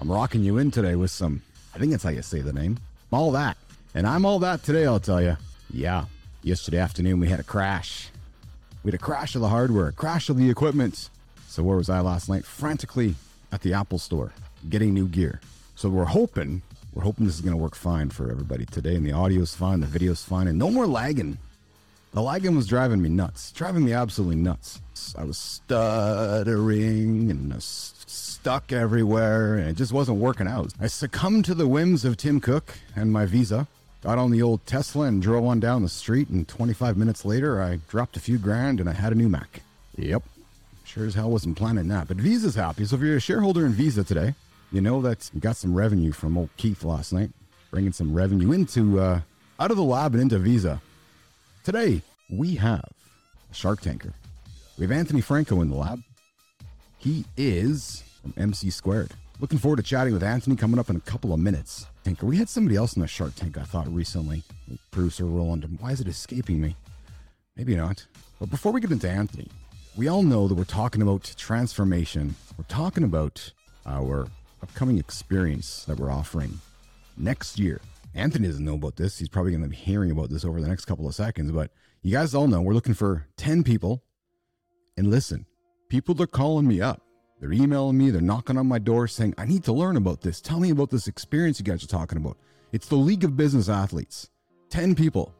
I'm rocking you in today with some, I think that's how you say the name, all that. And I'm all that today, I'll tell you. Yeah, yesterday afternoon we had a crash. We had a crash of the hardware, a crash of the equipment. So where was I last night? Frantically at the Apple store, getting new gear. So we're hoping, we're hoping this is going to work fine for everybody today. And the audio's fine, the video's fine, and no more lagging. The lagging was driving me nuts, driving me absolutely nuts. I was stuttering and stuck everywhere, and it just wasn't working out. I succumbed to the whims of Tim Cook and my Visa. Got on the old Tesla and drove on down the street, and 25 minutes later, I dropped a few grand and I had a new Mac. Yep. Sure as hell wasn't planning that. But Visa's happy. So if you're a shareholder in Visa today, you know that you got some revenue from old Keith last night, bringing some revenue into uh, out of the lab and into Visa. Today, we have a Shark Tanker. We have Anthony Franco in the lab. He is from MC Squared. Looking forward to chatting with Anthony coming up in a couple of minutes. Tanker, we had somebody else in the Shark Tank, I thought, recently. Producer Roland. Why is it escaping me? Maybe not. But before we get into Anthony, we all know that we're talking about transformation. We're talking about our upcoming experience that we're offering next year. Anthony doesn't know about this. He's probably going to be hearing about this over the next couple of seconds. But you guys all know we're looking for 10 people. And listen, people are calling me up. They're emailing me. They're knocking on my door saying, I need to learn about this. Tell me about this experience you guys are talking about. It's the League of Business Athletes. 10 people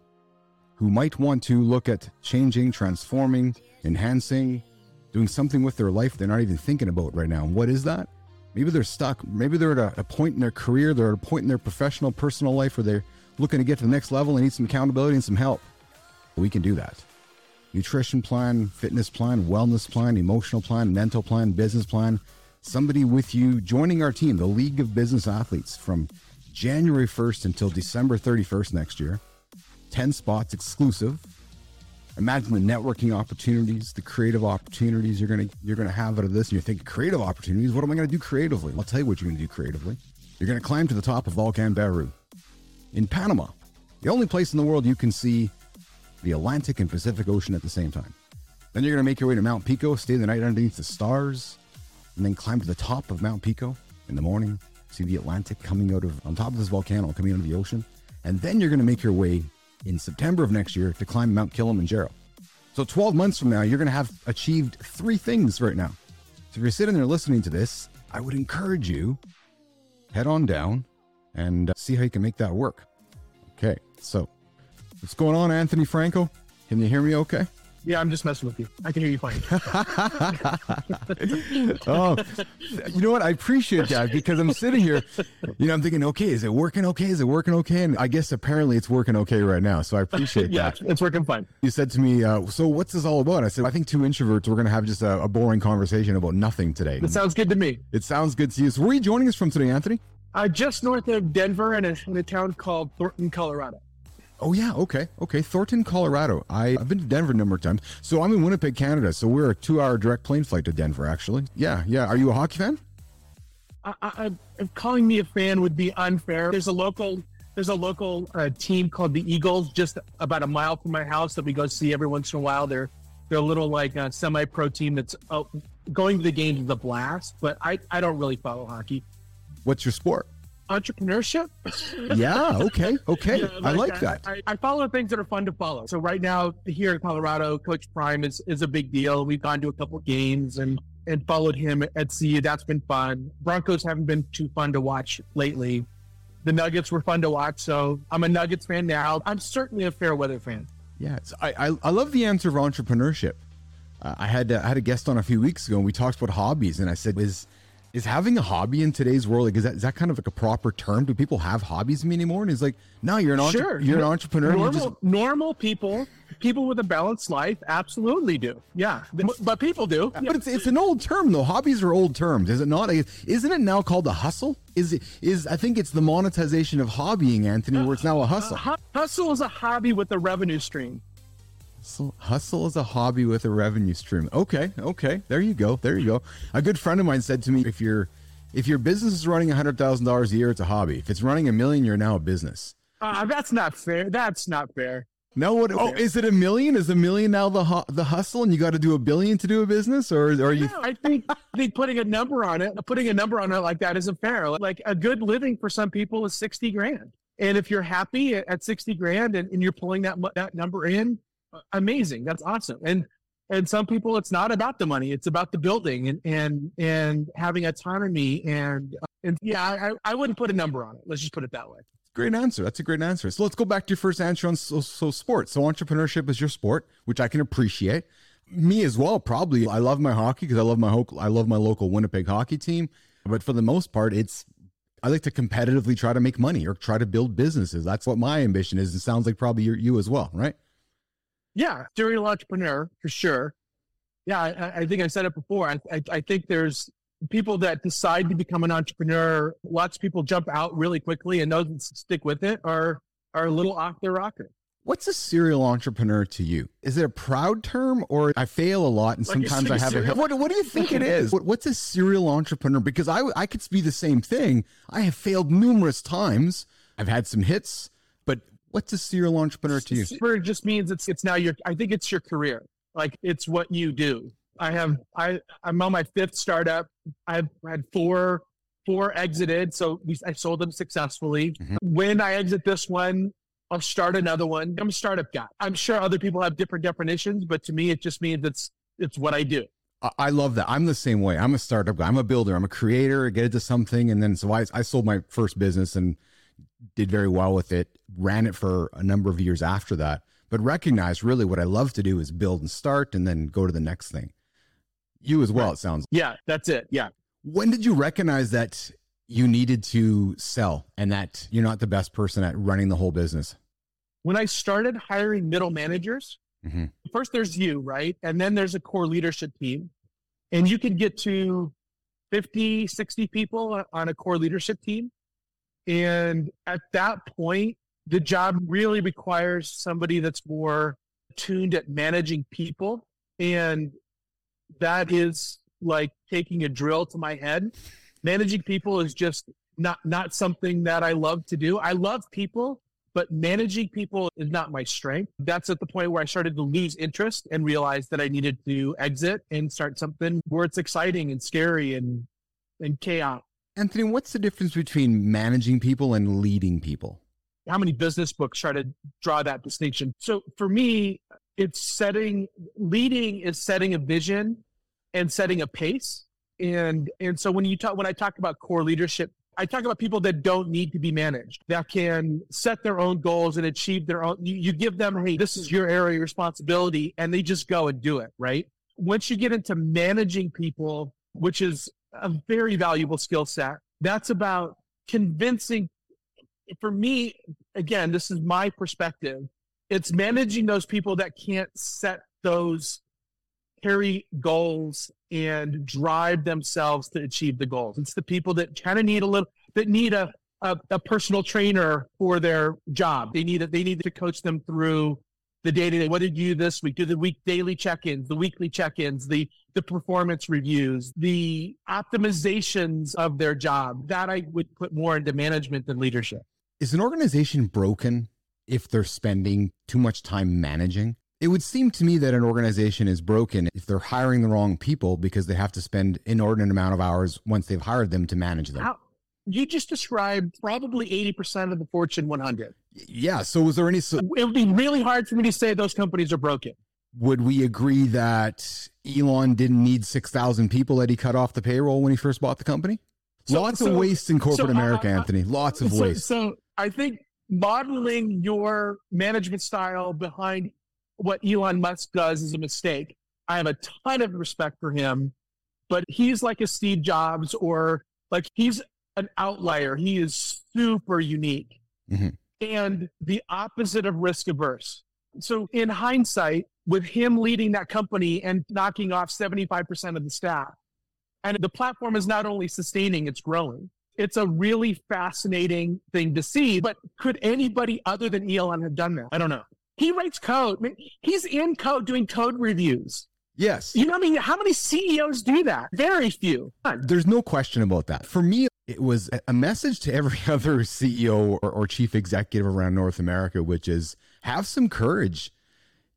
who might want to look at changing, transforming, enhancing, doing something with their life they're not even thinking about right now. And what is that? Maybe they're stuck. Maybe they're at a, a point in their career, they're at a point in their professional, personal life where they're looking to get to the next level and need some accountability and some help. We can do that. Nutrition plan, fitness plan, wellness plan, emotional plan, mental plan, business plan. Somebody with you joining our team, the League of Business Athletes, from January 1st until December 31st next year. 10 spots exclusive. Imagine the networking opportunities, the creative opportunities you're gonna you're gonna have out of this. And you're thinking creative opportunities. What am I gonna do creatively? I'll tell you what you're gonna do creatively. You're gonna climb to the top of Volcan Baru in Panama, the only place in the world you can see the Atlantic and Pacific Ocean at the same time. Then you're gonna make your way to Mount Pico, stay the night underneath the stars, and then climb to the top of Mount Pico in the morning. See the Atlantic coming out of on top of this volcano, coming out of the ocean, and then you're gonna make your way in September of next year to climb Mount Kilimanjaro. So 12 months from now, you're going to have achieved three things right now. So if you're sitting there listening to this, I would encourage you head on down and uh, see how you can make that work. Okay. So what's going on, Anthony Franco? Can you hear me okay? Yeah, I'm just messing with you. I can hear you fine. oh, you know what? I appreciate that because I'm sitting here, you know, I'm thinking, okay, is it working okay? Is it working okay? And I guess apparently it's working okay right now. So I appreciate yeah, that. it's working fine. You said to me, uh, so what's this all about? I said, I think two introverts, we're going to have just a, a boring conversation about nothing today. It sounds good to me. It sounds good to you. So where are you joining us from today, Anthony? Uh, just north of Denver in a, in a town called Thornton, Colorado. Oh yeah, okay, okay. Thornton, Colorado. I, I've been to Denver a number of times. So I'm in Winnipeg, Canada. So we're a two-hour direct plane flight to Denver. Actually, yeah, yeah. Are you a hockey fan? I, I, calling me a fan would be unfair. There's a local there's a local uh, team called the Eagles just about a mile from my house that we go see every once in a while. They're they're a little like a semi-pro team that's uh, going to the games is a blast, but I I don't really follow hockey. What's your sport? Entrepreneurship. Yeah, okay, okay. Yeah, I like that. I, I follow things that are fun to follow. So right now here in Colorado, Coach Prime is, is a big deal. We've gone to a couple games and and followed him at sea. That's been fun. Broncos haven't been too fun to watch lately. The Nuggets were fun to watch, so I'm a Nuggets fan now. I'm certainly a fair weather fan. Yeah, it's, I, I I love the answer of entrepreneurship. Uh, I had uh, I had a guest on a few weeks ago, and we talked about hobbies, and I said, "Is is having a hobby in today's world like is that is that kind of like a proper term? Do people have hobbies anymore?" And he's like, "No, you're an entre- Sure. you're an entrepreneur. Normal, just normal people, people with a balanced life, absolutely do. Yeah, but, people do. But it's it's an old term though. Hobbies are old terms, is it not? Isn't it now called a hustle? Is it is I think it's the monetization of hobbying, Anthony, where it's now a hustle. Uh, hu- Hustle is a hobby with a revenue stream. Hustle, hustle is a hobby with a revenue stream. Okay, okay, there you go, there you go. A good friend of mine said to me, if your if your business is running hundred thousand dollars a year, it's a hobby. If it's running a million, you're now a business. Uh, that's not fair. That's not fair. No, what? Oh, is it a million? Is a million now the hu- the hustle, and you got to do a billion to do a business, or, or are you? No, I think I think putting a number on it, putting a number on it like that isn't fair. Like a good living for some people is sixty grand, and if you're happy at sixty grand and, and you're pulling that that number in, amazing. That's awesome. And and some people, it's not about the money; it's about the building and and and having autonomy and and yeah, I, I wouldn't put a number on it. Let's just put it that way. Great answer. That's a great answer. So let's go back to your first answer on so, so sports. So entrepreneurship is your sport, which I can appreciate. Me as well, probably. I love my hockey because I love my ho- I love my local Winnipeg hockey team. But for the most part, it's I like to competitively try to make money or try to build businesses. That's what my ambition is. It sounds like probably you you as well, right? Yeah, serial entrepreneur for sure. Yeah, I, I think I said it before. I, I, I think there's people that decide to become an entrepreneur, lots of people jump out really quickly and those that stick with it are are a little off their rocker. What's a serial entrepreneur to you? Is it a proud term or I fail a lot and like sometimes I have a what, what do you think it is? What, what's a serial entrepreneur? Because I I could be the same thing. I have failed numerous times. I've had some hits, but what's a serial entrepreneur to you? It just means it's it's now your I think it's your career. Like it's what you do. I have I I'm on my fifth startup. I've had four four exited, so we, I sold them successfully. Mm-hmm. When I exit this one, I'll start another one. I'm a startup guy. I'm sure other people have different definitions, but to me, it just means it's it's what I do. I love that. I'm the same way. I'm a startup guy. I'm a builder. I'm a creator. I get into something, and then so I, I sold my first business and did very well with it. Ran it for a number of years after that, but recognized really what I love to do is build and start, and then go to the next thing. You as well, it sounds. Yeah, that's it. Yeah. When did you recognize that you needed to sell and that you're not the best person at running the whole business? When I started hiring middle managers, mm-hmm. first there's you, right? And then there's a core leadership team. And you can get to 50, 60 people on a core leadership team. And at that point, the job really requires somebody that's more tuned at managing people and that is like taking a drill to my head. Managing people is just not not something that I love to do. I love people, but managing people is not my strength. That's at the point where I started to lose interest and realized that I needed to exit and start something where it's exciting and scary and and chaos. Anthony, what's the difference between managing people and leading people? How many business books try to draw that distinction? So for me, it's setting leading is setting a vision and setting a pace and and so when you talk when i talk about core leadership i talk about people that don't need to be managed that can set their own goals and achieve their own you, you give them hey this is your area of responsibility and they just go and do it right once you get into managing people which is a very valuable skill set that's about convincing for me again this is my perspective it's managing those people that can't set those carry goals and drive themselves to achieve the goals. It's the people that kind of need a little that need a, a, a personal trainer for their job. They need it. They need to coach them through the day to day. What did you do this week? Do the week daily check-ins, the weekly check-ins, the the performance reviews, the optimizations of their job. That I would put more into management than leadership. Is an organization broken if they're spending too much time managing? It would seem to me that an organization is broken if they're hiring the wrong people because they have to spend inordinate amount of hours once they've hired them to manage them. How, you just described probably 80% of the Fortune 100. Yeah. So was there any? So, it would be really hard for me to say those companies are broken. Would we agree that Elon didn't need 6,000 people that he cut off the payroll when he first bought the company? So, Lots so, of waste in corporate so, America, uh, Anthony. Lots of waste. So I think modeling your management style behind what Elon Musk does is a mistake. I have a ton of respect for him, but he's like a Steve Jobs or like he's an outlier. He is super unique mm-hmm. and the opposite of risk averse. So, in hindsight, with him leading that company and knocking off 75% of the staff, and the platform is not only sustaining, it's growing. It's a really fascinating thing to see. But could anybody other than Elon have done that? I don't know. He writes code. He's in code doing code reviews. Yes. You know, I mean, how many CEOs do that? Very few. There's no question about that. For me, it was a message to every other CEO or, or chief executive around North America, which is have some courage.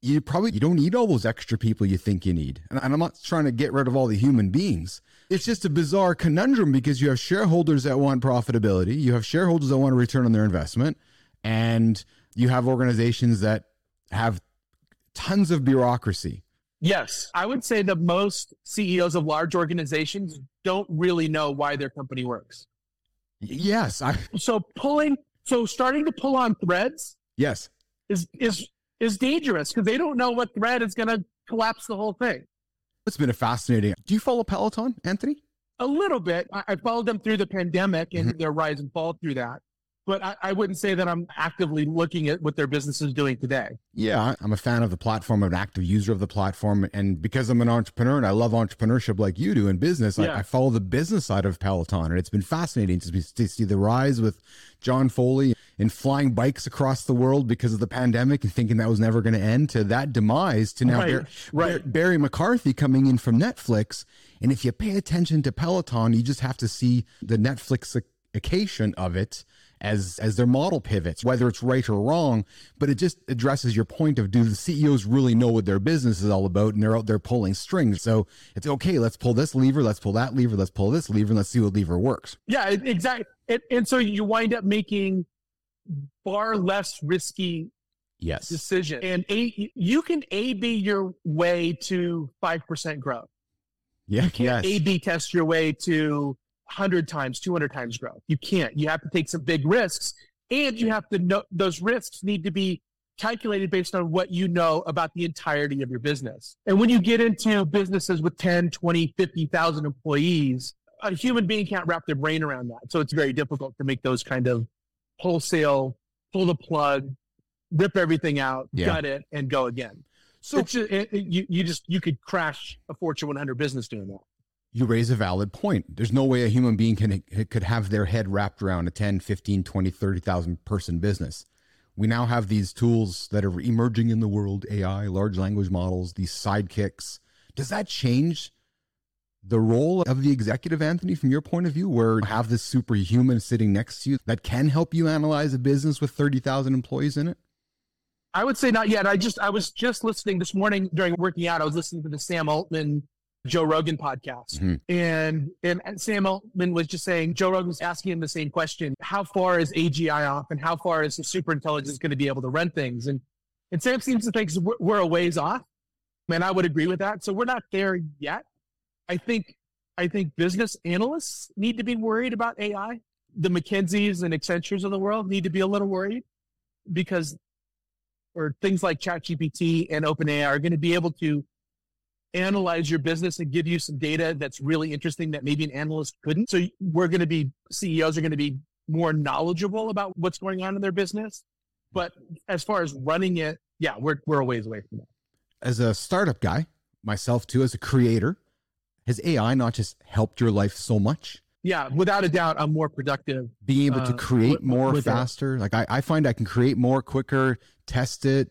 You probably you don't need all those extra people you think you need. And, and I'm not trying to get rid of all the human beings. It's just a bizarre conundrum because you have shareholders that want profitability, you have shareholders that want a return on their investment, and you have organizations that have tons of bureaucracy. Yes, I would say that most CEOs of large organizations don't really know why their company works. Yes, I So pulling, so starting to pull on threads yes. is is is dangerous because they don't know what thread is going to collapse the whole thing. It's been a fascinating. Do you follow Peloton, Anthony? A little bit. I, I followed them through the pandemic and mm-hmm. their rise and fall through that, but I, I wouldn't say that I'm actively looking at what their business is doing today. Yeah, I'm a fan of the platform, I'm an active user of the platform. And because I'm an entrepreneur and I love entrepreneurship like you do in business, Yeah. I, I follow the business side of Peloton. And it's been fascinating to, be, to see the rise with John Foley and flying bikes across the world because of the pandemic and thinking that was never going to end to that demise to now Right, Bar- right. Bar- Barry McCarthy coming in from Netflix. And if you pay attention to Peloton, you just have to see the Netflixification of it as as their model pivots, whether it's right or wrong. But it just addresses your point of do the CEOs really know what their business is all about, and they're out there pulling strings. So it's okay. Let's pull this lever. Let's pull that lever. Let's pull this lever, and let's see what lever works. Yeah, exactly. And, and so you wind up making far less risky Yes. decision. And a, you can A B your way to 5% growth. Yeah. Yes. A B test your way to 100 times, 200 times growth. You can't. You have to take some big risks and you have to know those risks need to be calculated based on what you know about the entirety of your business. And when you get into businesses with 10, 20, 50,000 employees, a human being can't wrap their brain around that. So it's very difficult to make those kind of wholesale, pull the plug, rip everything out, Yeah. gut it, and go again. So It's ju- it- it- you, you just, you could crash a Fortune 100 business doing that. You raise a valid point. There's no way a human being can could have their head wrapped around a 10, 15, 20, 30,000 person business. We now have these tools that are emerging in the world, AI, large language models, these sidekicks. Does that change the role of the executive, Anthony, from your point of view, where you have this superhuman sitting next to you that can help you analyze a business with 30,000 employees in it? I would say not yet. I just I was just listening this morning during working out. I was listening to the Sam Altman Joe Rogan podcast, Mhm. and, and Sam Altman was just saying Joe Rogan was asking him the same question: How far is AGI off, and how far is the superintelligence going to be able to run things? And and Sam seems to think we're, we're a ways off, and I would agree with that. So we're not there yet. I think I think business analysts need to be worried about AI. The McKinseys and Accentures of the world need to be a little worried because or things like ChatGPT and OpenAI are going to be able to analyze your business and give you some data that's really interesting that maybe an analyst couldn't. So we're going to be CEOs are going to be more knowledgeable about what's going on in their business. But as far as running it, yeah, we're we're a ways away from that. As a startup guy, myself too, as a creator, has AI not just helped your life so much? Yeah, without a doubt, I'm more productive. being able to Uh, create more with it. faster. Like I, I find I can create more quicker, test it.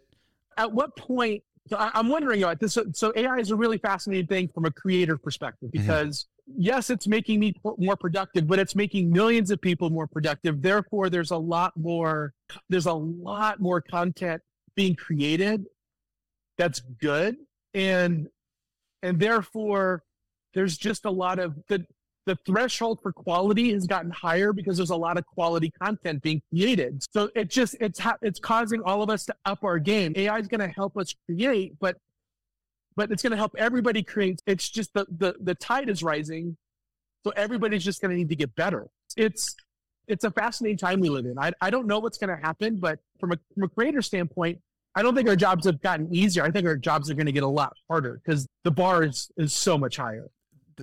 At what point? So I, I'm wondering about this. So, AI is a really fascinating thing from a creator perspective mm-hmm. because yes, it's making me more productive, but it's making millions of people more productive. Therefore, there's a lot more. There's a lot more content being created that's good, and and therefore, there's just a lot of the the threshold for quality has gotten higher because there's a lot of quality content being created. So it just it's ha- it's causing all of us to up our game. AI is going to help us create, but but it's going to help everybody create. It's just the the the tide is rising, so everybody's just going to need to get better. It's it's a fascinating time we live in. I I don't know what's going to happen, but from a from a creator standpoint, I don't think our jobs have gotten easier. I think our jobs are going to get a lot harder because the bar is is so much higher.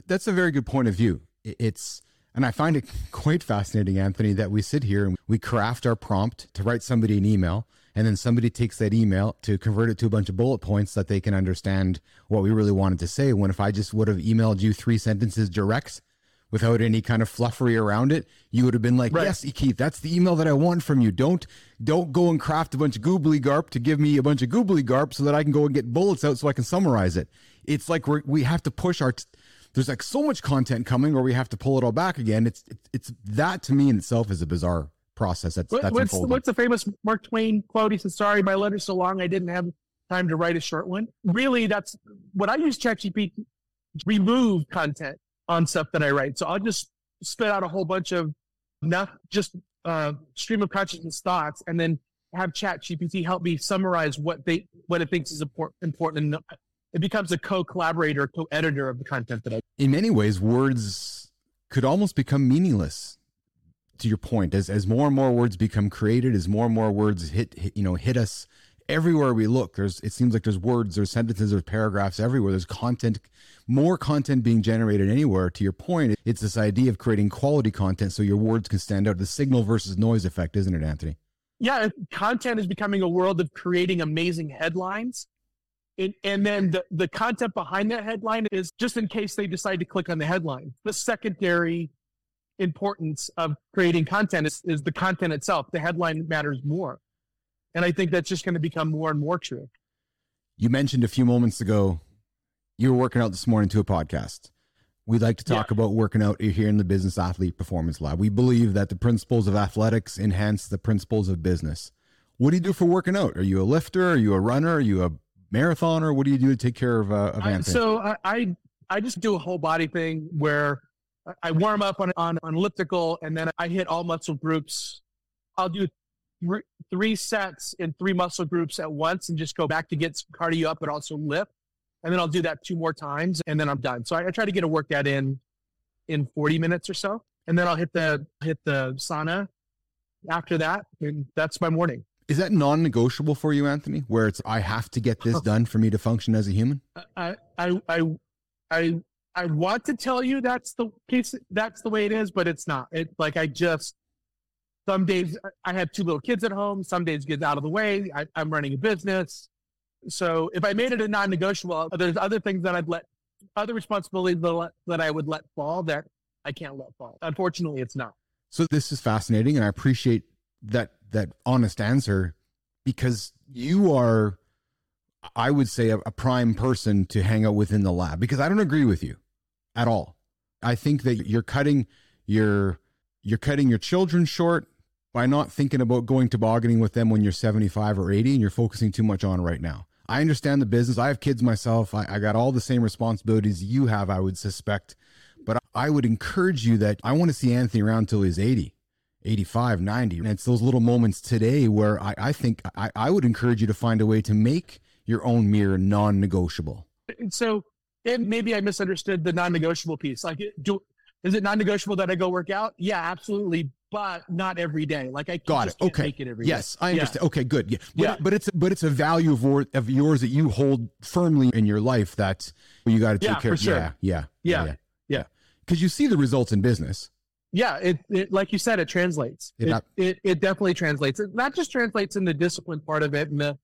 That's a very good point of view. It's and I find it quite fascinating, Anthony, that we sit here and we craft our prompt to write somebody an email, and then somebody takes that email to convert it to a bunch of bullet points that they can understand what we really wanted to say. When if I just would have emailed you three sentences direct without any kind of fluffery around it, you would have been like, Right. "Yes, Keith, that's the email that I want from you. Don't don't go and craft a bunch of goobly garp to give me a bunch of goobly garp so that I can go and get bullets out so I can summarize it." It's like we we have to push our. T- there's like so much content coming, where we have to pull it all back again. It's it's, it's that to me in itself is a bizarre process that's What- that's what's, unfolding. what's the famous Mark Twain quote? He said, "Sorry, my letter's so long, I didn't have time to write a short one." Really, that's what I use ChatGPT to remove content on stuff that I write. So I'll just spit out a whole bunch of not just uh, stream of consciousness thoughts, and then have ChatGPT help me summarize what they what it thinks is import, important. And it becomes a co-collaborator, co-editor of the content that I. in many ways, words could almost become meaningless. To your point, as as more and more words become created, as more and more words hit, hit you know hit us everywhere we look. There's it seems like there's words, there's sentences, there's paragraphs everywhere. There's content, more content being generated anywhere. To your point, it's this idea of creating quality content so your words can stand out. The signal versus noise effect, isn't it, Anthony? yeah, content is becoming a world of creating amazing headlines. And, and then the, the content behind that headline is just in case they decide to click on the headline. The secondary importance of creating content is, is the content itself. The headline matters more. And I think that's just going to become more and more true. You mentioned a few moments ago you were working out this morning to a podcast. We like to talk about working out here in the Business Athlete Performance Lab. We believe that the principles of athletics enhance the principles of business. What do you do for working out? Are you a lifter? Are you a runner? Are you a marathoner? What do you do to take care of, uh, of I- so I, I I just do a whole body thing where I- warm up on on, on elliptical and then I hit all muscle groups. I'll do three, three sets in three muscle groups at once and just go back to get some cardio up, but also lift. And then I'll do that two more times and then I'm done. So I, I try to get a workout in in 40 minutes or so, and then I'll hit the hit the sauna after that, and that's my morning. Is that non-negotiable for you, Anthony? Where it's I have to get this done for me to function as a human? I, I, I, I, I want to tell you that's the case. That's the way it is, but it's not. It like I just some days I have two little kids at home. Some days get out of the way. I, I'm running a business, so if I made it a non-negotiable, there's other things that I'd let, other responsibilities that, that I would let fall that I can't let fall. Unfortunately, it's not. So this is fascinating, and I appreciate that that honest answer because you are, I would say, a, a prime person to hang out within the lab because I don't agree with you at all. I think that you're cutting your you're cutting your children short by not thinking about going tobogganing with them when you're 75 or 80 and you're focusing too much on right now. I understand the business. I have kids myself. I, I got all the same responsibilities you have, I would suspect. But I would encourage you that I want to see Anthony around until he's 80, 85, 90. And it's those little moments today where I, I think I, I would encourage you to find a way to make your own mirror non negotiable. So and maybe I misunderstood the non-negotiable piece. Like, do is it non-negotiable that I go work out? Yeah, absolutely, but not every day. Like I Got it. can't Okay. make it every day. Yes, I Yeah. understand. Okay, good. Yeah. But, Yeah. but it's but it's a value of, of yours that you hold firmly in your life that you got to take Yeah, care of. sure. Yeah, yeah, Yeah. Yeah. Because you see the results in business. Yeah, it, it like you said, it translates. It It, not- it, it definitely translates. It not just translates in the discipline part of it and the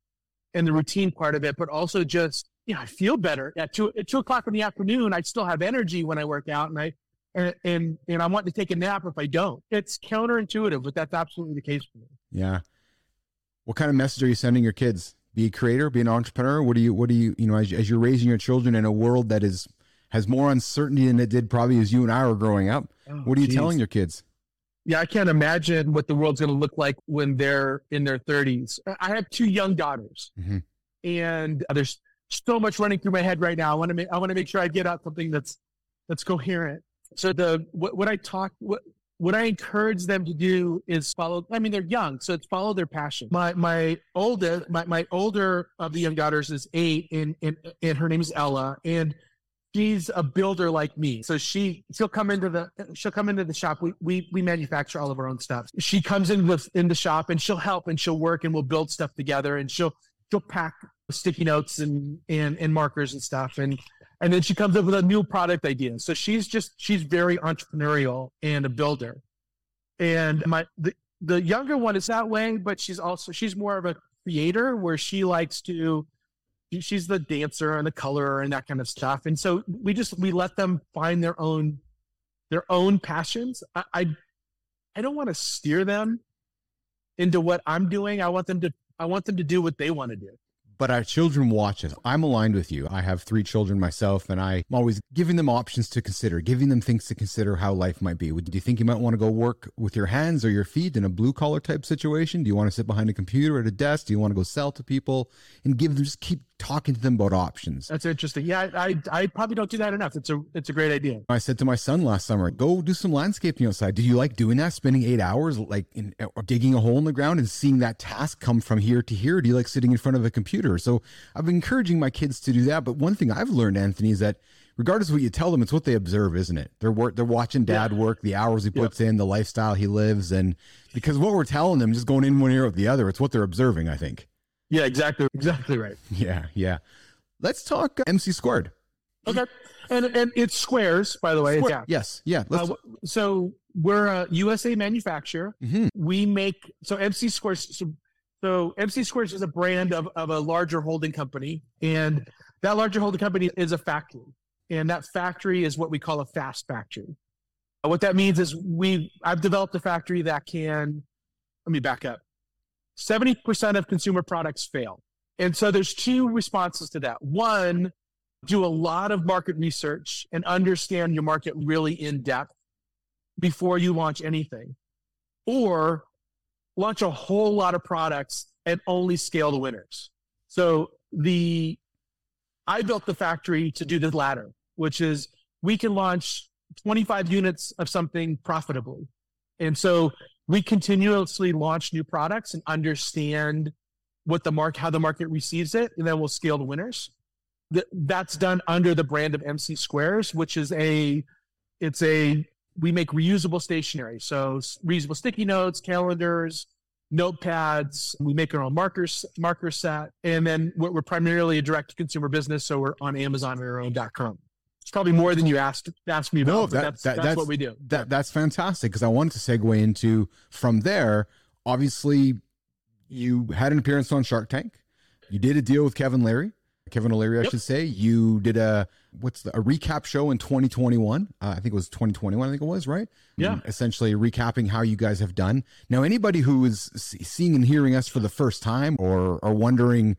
and the routine part of it, but also just yeah, I feel better at two at two o'clock in the afternoon. I still have energy when I work out, and I and and, and I want to take a nap if I don't. It's counterintuitive, but that's absolutely the case for me. Yeah. What kind of message are you sending your kids? Be a creator, be an entrepreneur. What do you what do you you know as, as you're raising your children in a world that is has more uncertainty than it did probably as you and I were growing up? What are you geez. telling your kids? Yeah, I can't imagine what the world's going to look like when they're in their 30s. I have two young daughters, Mhm. and there's so much running through my head right now. I want to make I want to make sure I get out something that's that's coherent. So the what, what I talk what what I encourage them to do is follow. I mean, they're young, so it's follow their passion. My my oldest my my older of the young daughters is eight, and and and her name is Ella, and she's a builder like me. So she she'll come into the she'll come into the shop. We we we manufacture all of our own stuff. She comes in with in the shop and she'll help and she'll work and we'll build stuff together and she'll she'll pack sticky notes and and and markers and stuff and and then she comes up with a new product idea. So she's just she's very entrepreneurial and a builder. And my the the younger one is that way, but she's also she's more of a creator where she likes to she's the dancer and the color and that kind of stuff and so we just we let them find their own their own passions i i, I don't want to steer them into what i'm doing i want them to i want them to do what they want to do but our children watch us. I'm aligned with you. I have three children myself, and I'm always giving them options to consider, giving them things to consider how life might be. Do you think you might want to go work with your hands or your feet in a blue collar type situation? Do you want to sit behind a computer at a desk? Do you want to go sell to people and give them just keep talking to them about options? That's interesting. Yeah, I, I, I probably don't do that enough. It's a it's a great idea. I said to my son last summer, go do some landscaping outside. Do you like doing that? Spending eight hours like in, digging a hole in the ground and seeing that task come from here to here? Do you like sitting in front of a computer? So I've been encouraging my kids to do that. But one thing I've learned, Anthony, is that regardless of what you tell them, it's what they observe, isn't it? They're work, they're watching dad yeah. work, the hours he puts in, the lifestyle he lives, and because what we're telling them, just going in one ear with the other, it's what they're observing. I think. Yeah, exactly, exactly right. Yeah, yeah. Let's talk MC squared. Okay, and and it's squares, by the way. Square. Yeah. Yes, yeah. Uh, so we're a USA manufacturer. Mm-hmm. We make so MC squares. So so MC Squares is a brand of, of a larger holding company, and that larger holding company is a factory, and that factory is what we call a fast factory. What that means is we I've developed a factory that can let me back up. 70% of consumer products fail. And so there's two responses to that. One, do a lot of market research and understand your market really in depth before you launch anything. Or launch a whole lot of products and only scale the winners. So the I built the factory to do the latter, which is we can launch 25 units of something profitably. And so we continuously launch new products and understand what the mark how the market receives it and then we'll scale the winners. That's done under the brand of MC Squares, which is a it's a we make reusable stationery. So reusable sticky notes, calendars, notepads. We make our own markers, marker set. And then we're, we're primarily a direct to consumer business. So we're on Amazon and our own.com. It's probably more than you asked asked me about. No, that, that's, that, that's, that's, what we do. That, that's fantastic because I wanted to segue into from there. Obviously, you had an appearance on Shark Tank. You did a deal with Kevin Larry. Kevin O'Leary, I yep. should say. You did a what's the, a recap show in 2021. Uh, I think it was 2021. I think it was right. Yeah. essentially recapping how you guys have done. Now, anybody who is seeing and hearing us for the first time or or wondering,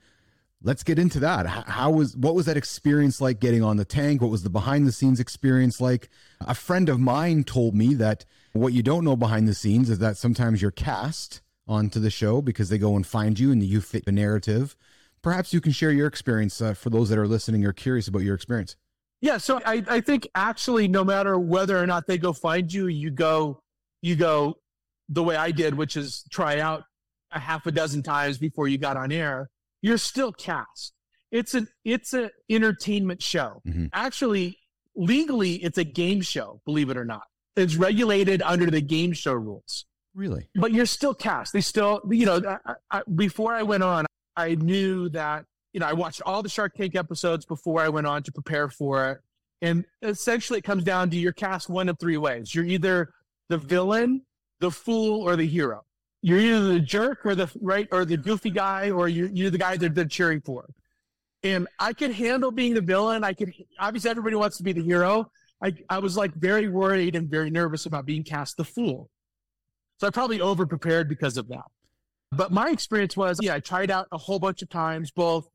let's get into that. How was what was that experience like getting on the tank? What was the behind the scenes experience like? A friend of mine told me that what you don't know behind the scenes is that sometimes you're cast onto the show because they go and find you and you fit the narrative perhaps you can share your experience uh, for those that are listening or curious about your experience. Yeah, so I, I think actually, no matter whether or not they go find you, you go, you go the way I did, which is try out a half a dozen times before you got on air. You're still cast. It's an it's an entertainment show. Mm-hmm. Actually, legally, it's a game show. Believe it or not, it's regulated under the game show rules. Really? But you're still cast. They still, you know, I, I, before I went on, I knew that, you know, I watched all the Shark Tank episodes before I went on to prepare for it. And essentially, it comes down to you're cast one of three ways. You're either the villain, the fool, or the hero. You're either the jerk or the right or the goofy guy, or you're, you're the guy that they're cheering for. And I could handle being the villain. I could obviously everybody wants to be the hero. I, I was like very worried and very nervous about being cast the fool. So I probably over prepared because of that. But my experience was, yeah, I tried out a whole bunch of times, both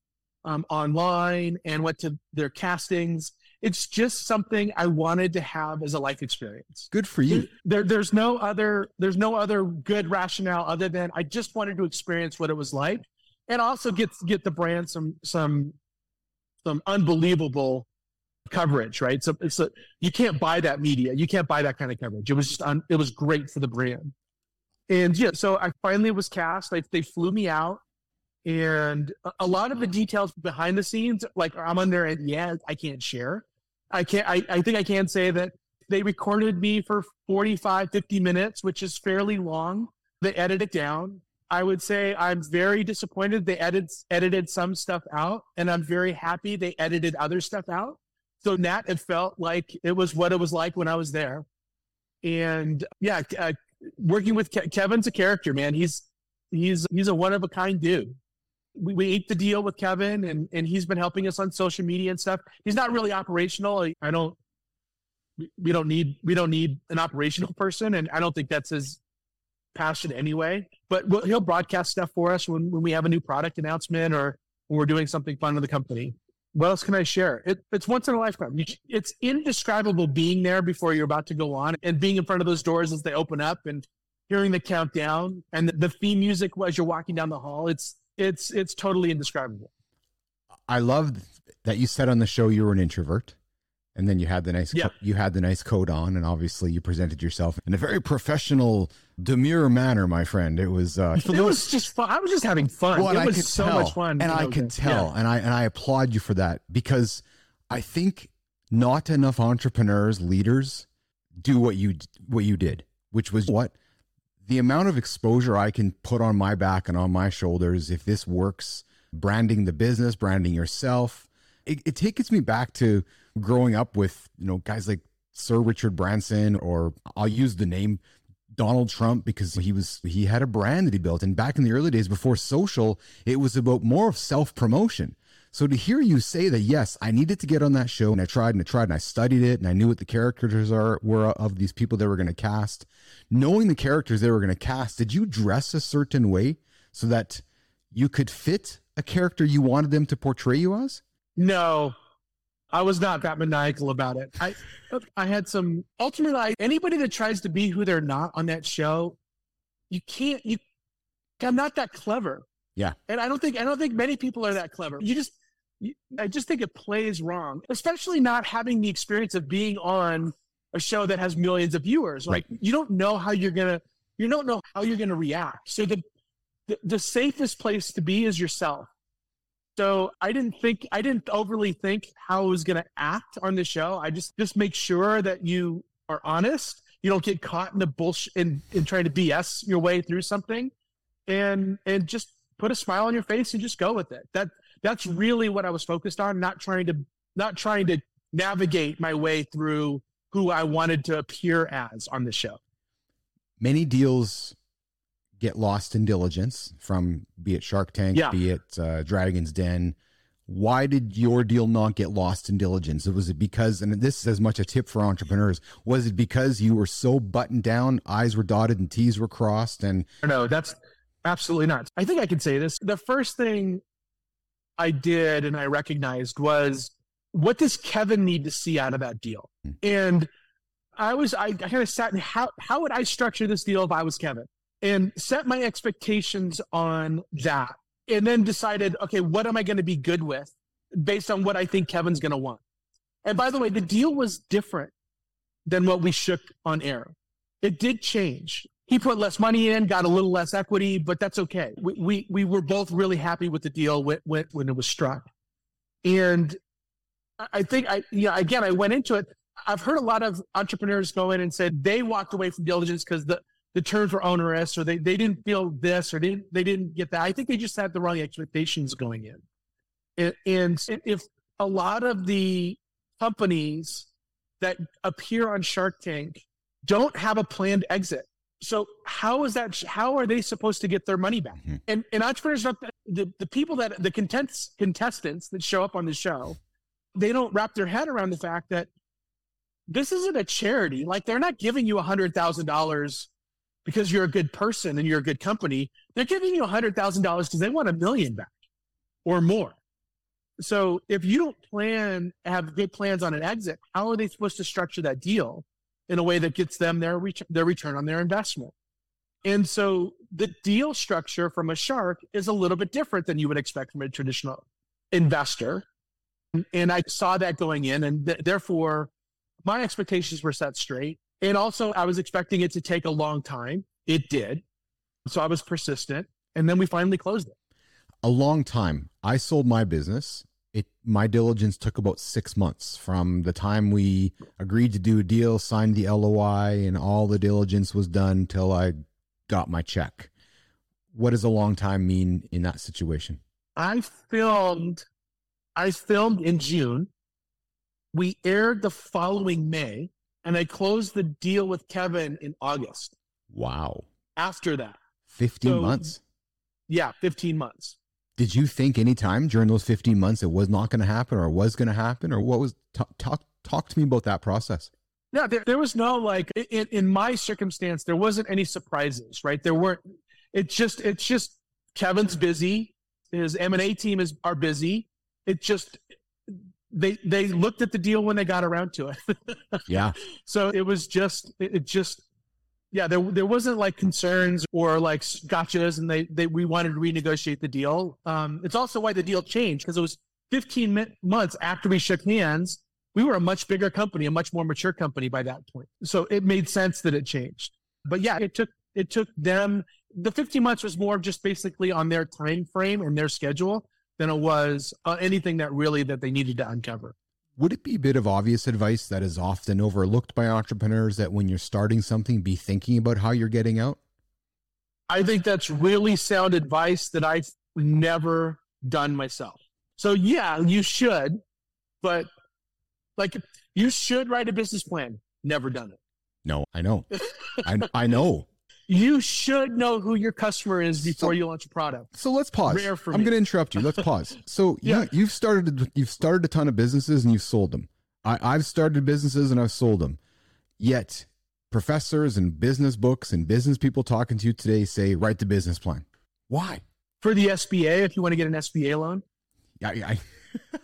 um, online and went to their castings. It's just something I wanted to have as a life experience. Good for you. There, there's no other, there's no other good rationale other than I just wanted to experience what it was like, and also get get the brand some some some unbelievable coverage, right? So it's a, you can't buy that media, you can't buy that kind of coverage. It was just un, it was great for the brand. And yeah, so I finally was cast. Like they flew me out, and a lot of the details behind the scenes, like I'm on there, and yeah, I can't share. I can't. I, I think I can say that they recorded me for 45, 50 minutes, which is fairly long. They edited it down. I would say I'm very disappointed they edited edited some stuff out, and I'm very happy they edited other stuff out. So Nat, it felt like it was what it was like when I was there. And yeah, uh, working with Ke- Kevin's a character, man. He's he's he's a one of a kind dude. We, we ate the deal with Kevin, and and he's been helping us on social media and stuff. He's not really operational. I don't. We don't need we don't need an operational person, and I don't think that's his passion anyway. But we'll, he'll broadcast stuff for us when, when we have a new product announcement or when we're doing something fun in the company. What else can I share? It, it's once in a lifetime. It's indescribable being there before you're about to go on and being in front of those doors as they open up and hearing the countdown and the theme music as you're walking down the hall. It's it's it's totally indescribable. I love that you said on the show you were an introvert and then you had the nice Yeah. co- you had the nice coat on and obviously you presented yourself in a very professional demure manner my friend it was uh It was just fun. I was just having fun. Well, it I was so tell, much fun. and I could yeah. tell, and I and I applaud you for that because I think not enough entrepreneurs, leaders, do what you what you did, which was what the amount of exposure I can put on my back and on my shoulders if this works. Branding the business, branding yourself. It, it takes me back to growing up with you know guys like Sir Richard Branson, or I'll use the name Donald Trump because he was he had a brand that he built and back in the early days before social it was about more of self-promotion. So to hear you say that yes, I needed to get on that show and I tried and I tried and I studied it and I knew what the characters are were of these people they were going to cast. Knowing the characters they were going to cast, did you dress a certain way so that you could fit a character you wanted them to portray you as? No, I was not that maniacal about it. I I had some ultimately I, anybody that tries to be who they're not on that show, you can't you I'm not that clever. Yeah. And I don't think I don't think many people are that clever. You just I just think it plays wrong, especially not having the experience of being on a show that has millions of viewers. Like you don't know how you're gonna you don't know how you're gonna react. So the the, the safest place to be is yourself. So I didn't think I didn't overly think how I was going to act on the show. I just just make sure that you are honest. You don't get caught in the bullshit in, in trying to BS your way through something, and and just put a smile on your face and just go with it. That that's really what I was focused on. Not trying to not trying to navigate my way through who I wanted to appear as on the show. many deals get lost in diligence from be it Shark Tank, Yeah. be it uh, Dragon's Den. Why did your deal not get lost in diligence? Was it because, and this is as much a tip for entrepreneurs, was it because you were so buttoned down, I's were dotted and T's were crossed? And No, that's absolutely not. I think I can say this. The first thing I did and I recognized was what does Kevin need to see out of that deal? Hmm. And I was I, I kind of sat and how how would I structure this deal if I was Kevin? And set my expectations on that. And then decided, okay, what am I going to be good with based on what I think Kevin's going to want? And by the way, the deal was different than what we shook on air. It did change. He put less money in, got a little less equity, but that's okay. We we, we were both really happy with the deal when, when, when it was struck. And I- think I yeah again I went into it. I've heard a lot of entrepreneurs go in and said they walked away from diligence because the the terms were onerous or they, they didn't feel this or they didn't, they didn't get that. I think they just had the wrong expectations going in. And, and if a lot of the companies that appear on Shark Tank don't have a planned exit. So how is that? How are they supposed to get their money back? Mhm. And and entrepreneurs, don't, the the people that the contents contestants that show up on the show, they don't wrap their head around the fact that this isn't a charity. Like they're not giving you a hundred thousand dollars because you're a good person and you're a good company. They're giving you a hundred thousand dollars because they want a million back or more. So if you don't plan, have good plans on an exit, how are they supposed to structure that deal in a way that gets them their ret- their return on their investment? And so the deal structure from a shark is a little bit different than you would expect from a traditional investor. And I saw that going in, and th- therefore my expectations were set straight. And also, I was expecting it to take a long time. It did. So I was persistent. And then we finally closed it. a long time. I sold my business. It my diligence took about six months from the time we agreed to do a deal, signed the LOI, and all the diligence was done till I got my check. What does a long time mean in that situation? I filmed, I filmed in June. We aired the following May, and I closed the deal with Kevin in August. Wow, After that, fifteen So- months. yeah, 15 months. Did you think any time during those fifteen months it was not going to happen, or was going to happen, or what was? Talk, talk talk to me about that process. no there, there was no like in, in my circumstance, there wasn't any surprises, right? There weren't. It's just it's just Kevin's busy. his M and A team is are busy. It just they they looked at the deal when they got around to it. yeah. So it was just it just yeah there there wasn't like concerns or like gotchas and they they we wanted to renegotiate the deal. Um, it's also why the deal changed because it was 15 mi- months after we shook hands. We were a much bigger company, a much more mature company by that point. So it made sense that it changed. But yeah, it took it took them the 15 months was more just basically on their time frame and their schedule than it was uh, anything that really that they needed to uncover. Would it be a bit of obvious advice that is often overlooked by entrepreneurs that when you're starting something, be thinking about how you're getting out? I think that's really sound advice that I've never done myself. So yeah, you should, but like you should write a business plan. Never done it. No, I know. I, I know you should know who your customer is before so, you launch a product. So let's pause. Rare for I'm going to interrupt you. Let's pause. So yeah. you, have started you've started a ton of businesses and you've sold them. I, I've started businesses and I've sold them. Yet professors and business books and business people talking to you today say write the business plan. Why? For the SBA, if you want to get an SBA loan. Yeah, I,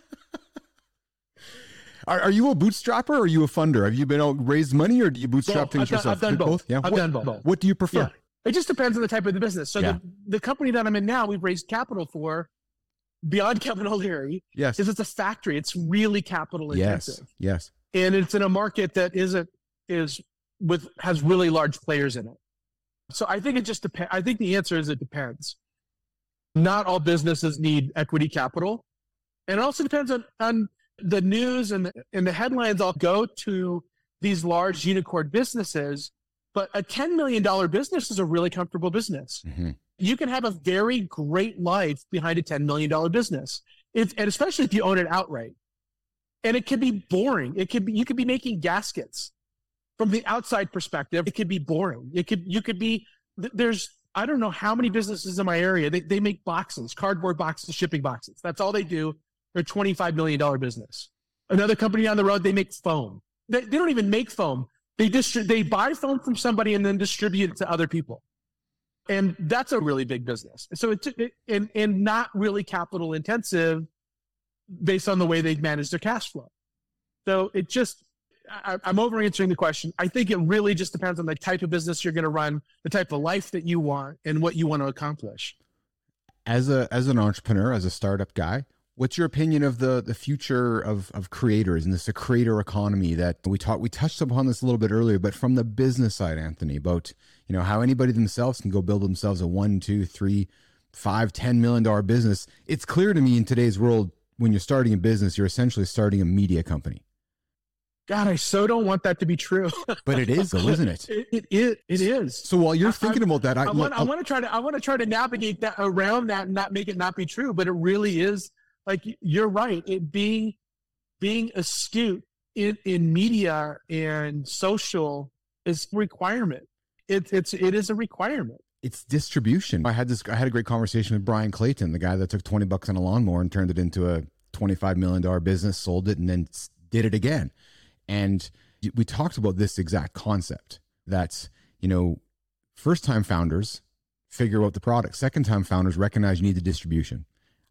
Are, are you a bootstrapper or are you a funder? Have you been out raised money or do you bootstrap things I've done, yourself? I've done both. both. Yeah, I've what, done both. What do you prefer? Yeah. It just depends on the type of the business. So yeah. the, the company that I'm in now, we've raised capital for beyond Kevin O'Leary. Yes. Because it's a factory. It's really capital intensive. Yes. Yes. And it's in a market that isn't is with has really large players in it. So I think it just depends. I think the answer is it depends. Not all businesses need equity capital. And it also depends on, on the news and the, and the headlines all go to these large unicorn businesses, but a $10 million business is a really comfortable business. Mm-hmm. You can have a very great life behind a $10 million business. It's, and especially if you own it outright. And it can be boring. It could be, you could be making gaskets from the outside perspective. It could be boring. It could, you could be, there's, I don't know how many businesses in my area, they, they make boxes, cardboard boxes, shipping boxes. That's all they do. They're a $25 million business. Another company down the road, they make foam. They, they don't even make foam. They distri- they buy foam from somebody and then distribute it to other people. And that's a really big business. So it's it, and, and not really capital intensive based on the way they manage their cash flow. So it just, I, I'm over answering the question. I think it really just depends on the type of business you're going to run, the type of life that you want, and what you want to accomplish. As a as an entrepreneur, as a startup guy, What's your opinion of the the future of, of creators and this creator economy that we talked we touched upon this a little bit earlier, but from the business side, Anthony, about you know how anybody themselves can go build themselves a one, two, three, five, ten million dollar business. It's clear to me in today's world when you're starting a business, you're essentially starting a media company. God, I so don't want that to be true. but it is, though, isn't it? it, it is. It is. So while you're thinking I, about that, I, I, want, I want to try to I want to try to navigate that around that and not make it not be true. But it really is like you're right. It being being astute in, in media and social is requirement. It, it's it is a requirement. It's distribution. I had this. I had a great conversation with Brian Clayton, the guy that took twenty bucks on a lawnmower and turned it into a twenty-five million dollar business, sold it, and then did it again. And we talked about this exact concept. That's you know, first-time founders figure out the product. Second-time founders recognize you need the distribution.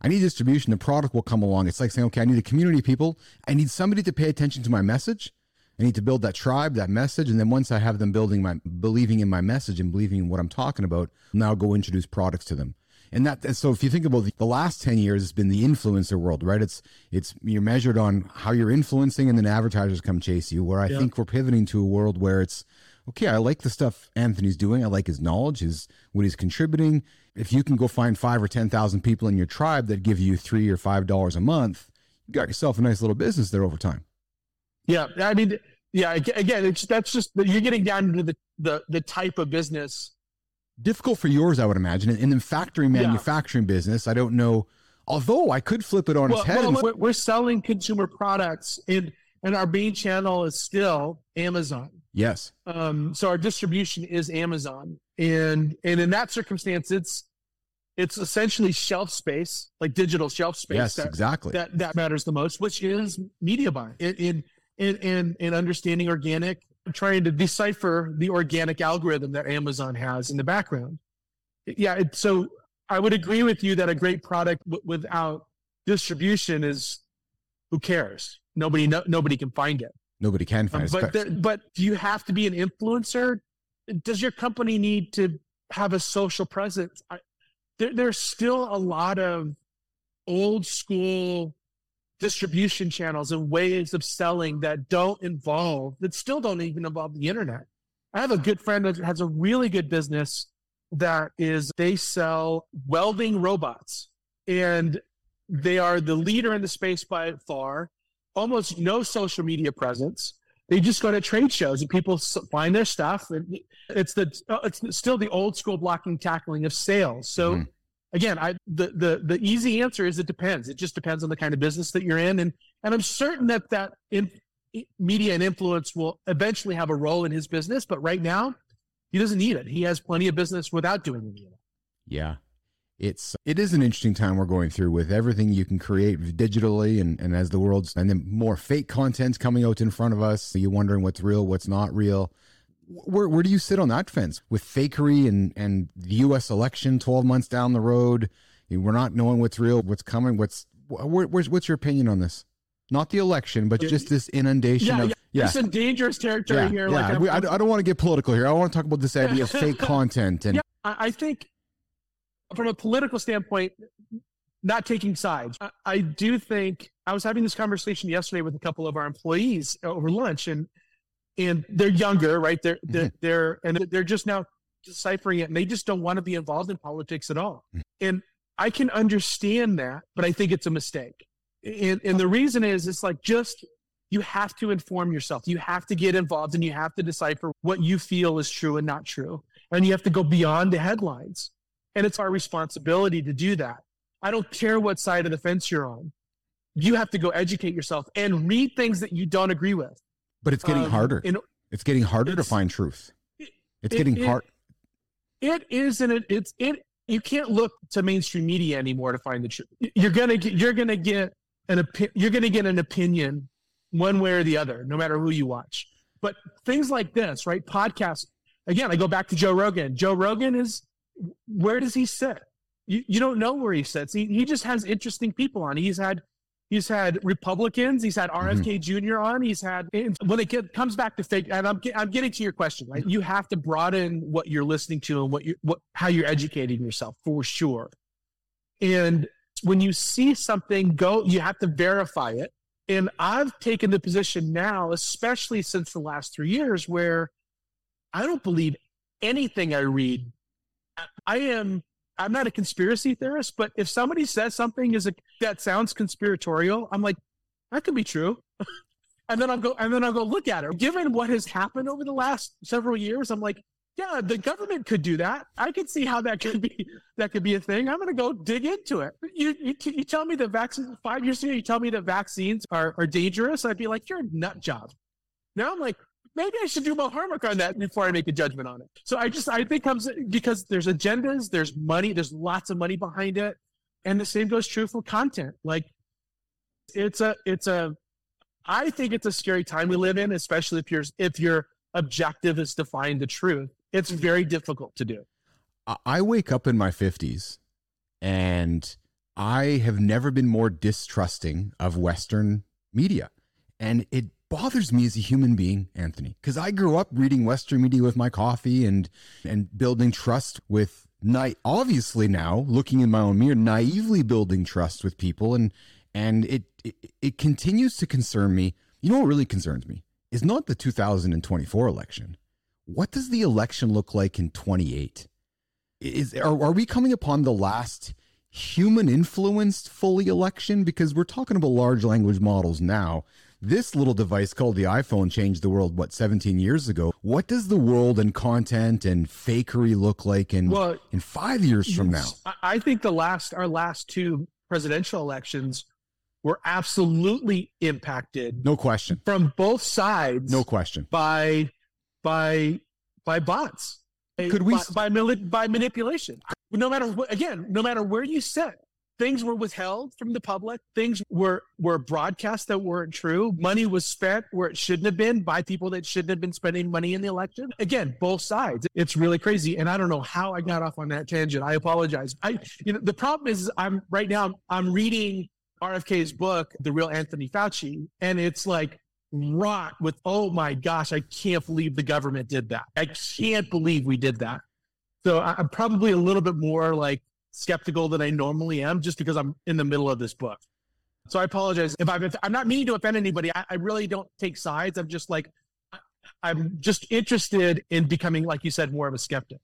I need distribution. The product will come along. It's like saying, okay, I need a community of people. I need somebody to pay attention to my message. I need to build that tribe, that message. And then once I have them building my, believing in my message and believing in what I'm talking about, now go introduce products to them. And that, and so if you think about the, the last 10 years, it's been the influencer world, right? It's, it's, you're measured on how you're influencing and then advertisers come chase you. Where I yeah. think we're pivoting to a world where it's, okay, I like the stuff Anthony's doing. I like his knowledge, his, what he's contributing if you can go find five or 10,000 people in your tribe that give you three or five dollars a month, you got yourself a nice little business there over time. Yeah. I mean, yeah, again, it's, that's just, you're getting down to the, the, the type of business. Difficult for yours, I would imagine. And in factory manufacturing yeah. business, I don't know, although I could flip it on well, its head. Well, we're, we're selling consumer products and, and our main channel is still Amazon. Yes. Um, so our distribution is Amazon and and in that circumstance it's it's essentially shelf space like digital shelf space yes that, exactly that that matters the most which is media buying in in in, in understanding organic trying to decipher the organic algorithm that amazon has in the background yeah it, so I would agree with you that a great product w- without distribution is who cares? Nobody, no, nobody can find it. Nobody can find Um, it. but there, but do you have to be an influencer? Does your company need to have a social presence? I, there, there's still a lot of old school distribution channels and ways of selling that don't involve that still don't even involve the internet. I have a good friend that has a really good business that is they sell welding robots and they are the leader in the space by far almost no social media presence. They just go to trade shows and people find their stuff. And it's the uh, it's still the old school blocking tackling of sales. So Mhm. again i the, the the easy answer is it depends. It just depends on the kind of business that you're in. And and i'm certain that that in, media and influence will eventually have a role in his business but right now he doesn't need it. He has plenty of business without doing any of it Yeah. It's it is an interesting time we're going through with everything you can create digitally and, and as the world's and then more fake content's coming out in front of us. You're wondering what's real, what's not real. Where where do you sit on that fence with fakery and, and the US election twelve months down the road? We're not knowing what's real, what's coming, what's where, where's what's your opinion on this? Not the election, but just this inundation yeah, of yeah. It's in dangerous territory Yeah, here. yeah. Like We- uh, I, I'm- don't- want to get political here. I want to talk about this idea of fake content and Yeah, I, I think from a political standpoint, not taking sides, I, I do think I was having this conversation yesterday with a couple of our employees over lunch, and and they're younger, right? They're mm-hmm. they're, they're and they're just now deciphering it, and they just don't want to be involved in politics at all. Mm-hmm. And I can understand that, but I think it's a mistake. And and the reason is, it's like just you have to inform yourself. You have to get involved, and you have to decipher what you feel is true and not true and you have to go beyond the headlines. And it's our responsibility to do that. I don't care what side of the fence you're on. You have to go educate yourself and read things that you don't agree with. but it's getting Um, harder. and It's getting harder to find truth. it- It's it- getting it- hard. It is and it, it's it. You can't look to mainstream media anymore to find the truth. You're gonna get you're gonna get an opi- you're gonna get an opinion one way or the other, no matter who you watch. But things like this, right? Podcasts. Again, I go back to Joe Rogan. Joe Rogan is where does he sit? You you don't know where he sits. He he just has interesting people on. He's had he's had Republicans. He's had mm-hmm. RFK Jr. on. He's had when it get, comes back to fake. And I'm I'm getting to your question. Right? Mm-hmm. You have to broaden what you're listening to and what you what how you're educating yourself for sure. And when you see something go, you have to verify it. And I've taken the position now, especially since the last three years, where I don't believe anything I read. I- am I'm not a conspiracy theorist, but if somebody says something is a, that sounds conspiratorial, I'm like, that could be true. and then I'll go and then I'll go look at it. Given what has happened over the last several years, I'm like, yeah, the government could do that. I could see how that could be that could be a thing. I'm going to go dig into it. You, you you tell me the vaccine five years ago, you tell me that vaccines are are dangerous. I'd be like, you're a nut job. Now I'm like, maybe I should do my homework on that before I make a judgment on it. So I just I think comes because there's agendas, there's money, there's lots of money behind it, and the same goes true for content. Like it's a it's a I think it's a scary time we live in, especially if your if your objective is to find the truth. It's mm-hmm. very difficult to do. I- I wake up in my 50s and I have never been more distrusting of Western media. And it bothers me as a human being, Anthony, because I grew up reading Western media with my coffee and and building trust with na- obviously now looking in my own mirror, naively building trust with people and and it, it it continues to concern me. You know what really concerns me is not the 2024 election. What does the election look like in 28? is are, are we coming upon the last human influenced fully election because we're talking about large language models now this little device called the iphone changed the world what 17 years ago? What does the world and content and fakery look like in Well, in five years from now? I- think the last our last two presidential elections were absolutely impacted no question. from both sides no question. by by by bots. Could we by by, by manipulation? No matter what, again, no matter where you sit, things were withheld from the public. Things were were broadcast that weren't true. Money was spent where it shouldn't have been by people that shouldn't have been spending money in the election. Again, both sides. It's really crazy, and I don't know how I got off on that tangent. I apologize. I you know the problem is I'm right now I'm reading RFK's book, The Real Anthony Fauci, and it's like rot with oh my gosh, I can't believe the government did that. I can't believe we did that. So I'm probably a little bit more like skeptical than I normally am just because I'm in the middle of this book. So I apologize if I'm, I'm not meaning to offend anybody. I, I really don't take sides. I'm just like, I'm just interested in becoming, like you said, more of a skeptic.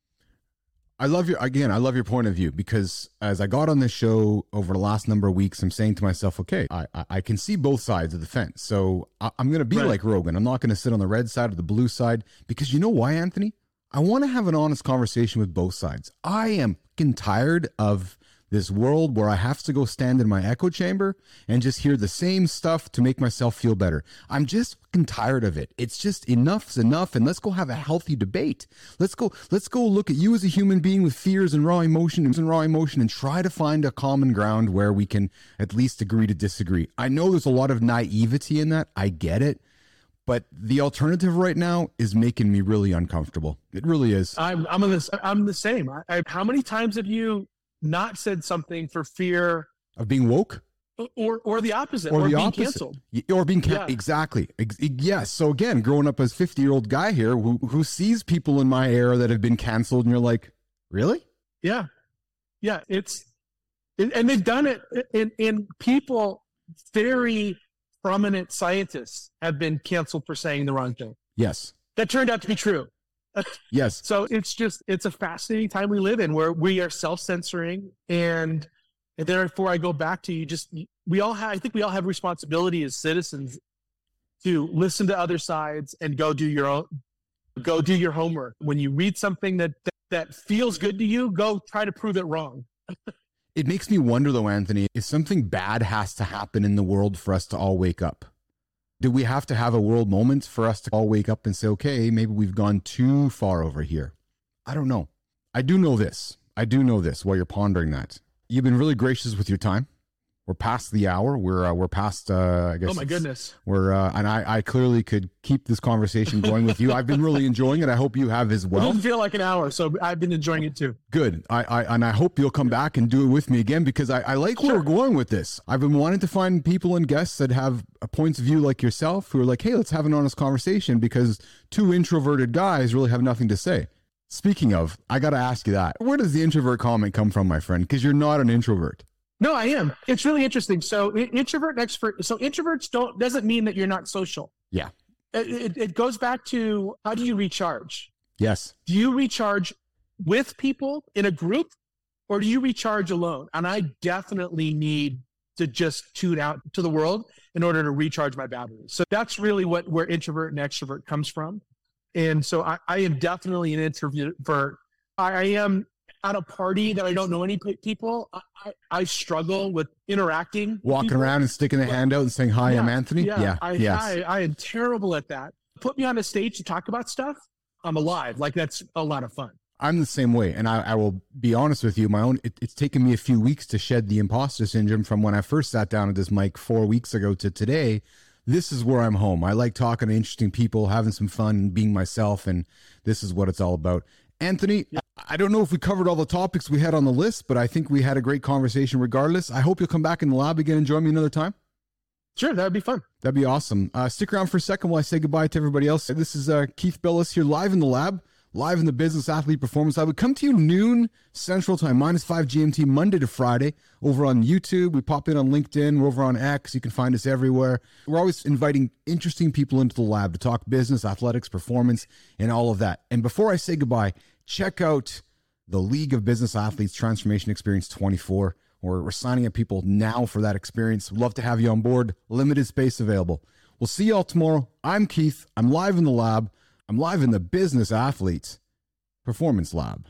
I love your again. I love your point of view because as I got on this show over the last number of weeks, I'm saying to myself, okay, I I can see both sides of the fence. So I, am going to be right. like Rogan. I'm not going to sit on the red side or the blue side because you know why, Anthony? I want to have an honest conversation with both sides. I am tired of this world where I have to go stand in my echo chamber and just hear the same stuff to make myself feel better. I'm just fucking tired of it. It's just enough's enough and let's go have a healthy debate. Let's go let's go look at you as a human being with fears and raw emotions and raw emotion and try to find a common ground where we can at least agree to disagree. I know there's a lot of naivety in that. I get it. But the alternative right now is making me really uncomfortable. It really is. I'm I'm the I'm the same. I, I, how many times have you not said something for fear of being woke? Or, or the opposite, or, or the being opposite. canceled, or being canceled. Yeah. Exactly. Yes. So again, growing up as fifty year old guy here, who who sees people in my era that have been canceled, and you're like, really? Yeah, yeah. It's and they've done it in in people very prominent scientists have been canceled for saying the wrong thing. Yes. That turned out to be true. yes. So it's just, it's a fascinating time we live in where we are self censoring. And, therefore, I go back to you just, we all have, I think we all have responsibility as citizens to listen to other sides and go do your own, go do your homework. When you read something that, that, that feels good to you, go try to prove it wrong. It makes me wonder, though, Anthony, if something bad has to happen in the world for us to all wake up. Do we have to have a world moment for us to all wake up and say, okay, maybe we've gone too far over here? I don't know. I do know this. I do know this while you're pondering that. You've been really gracious with your time we're past the hour. We're uh, we're past. Uh, I guess. Oh my goodness. We're uh, and I, I clearly could keep this conversation going with you. I've been really enjoying it. I hope you have as well. It doesn't feel like an hour, so I've been enjoying it too. Good. I, I and I hope you'll come back and do it with me again because I, I like sure. where we're going with this. I've been wanting to find people and guests that have points of view like yourself who are like, hey, let's have an honest conversation because two introverted guys really have nothing to say. Speaking of, I got to ask you that. Where does the introvert comment come from, my friend? Because you're not an introvert. No, I am. It's really interesting. So introvert and extrovert. So introverts don't doesn't mean that you're not social. Yeah. It, it, it goes back to how do you recharge? Yes. Do you recharge with people in a group, or do you recharge alone? And I definitely need to just tune out to the world in order to recharge my batteries. So that's really what where introvert and extrovert comes from. And so I, I am definitely an introvert. I, I am at a party that I don't know any people, I, I struggle with interacting. Walking people. around and sticking a hand out and saying, Hi, yeah, I'm Anthony. Yeah. yeah I, yes. I, I am terrible at that. Put me on a stage to talk about stuff. I'm alive. Like that's a lot of fun. I'm the same way. And I, I will be honest with you, my own, it, it's taken me a few weeks to shed the imposter syndrome from when I first sat down at this mic four weeks ago to today. This is where I'm home. I like talking to interesting people, having some fun, being myself. And this is what it's all about. Anthony, yeah. I don't know if we covered all the topics we had on the list, but I think we had a great conversation regardless. I hope you'll come back in the lab again and join me another time. Sure, that would be fun. That'd be awesome. Uh, stick around for a second while I say goodbye to everybody else. This is uh, Keith Bellis here live in the lab, live in the Business Athlete Performance Lab. We come to you noon Central Time, minus 5 GMT, Monday to Friday, over on YouTube. We pop in on LinkedIn. We're over on X. You can find us everywhere. We're always inviting interesting people into the lab to talk business, athletics, performance, and all of that. And before I say goodbye, check out the League of Business Athletes Transformation Experience 24. We're, signing up people now for that experience. Love to have you on board. Limited space available. We'll see y'all tomorrow. I'm Keith. I'm live in the lab. I'm live in the Business Athletes Performance Lab.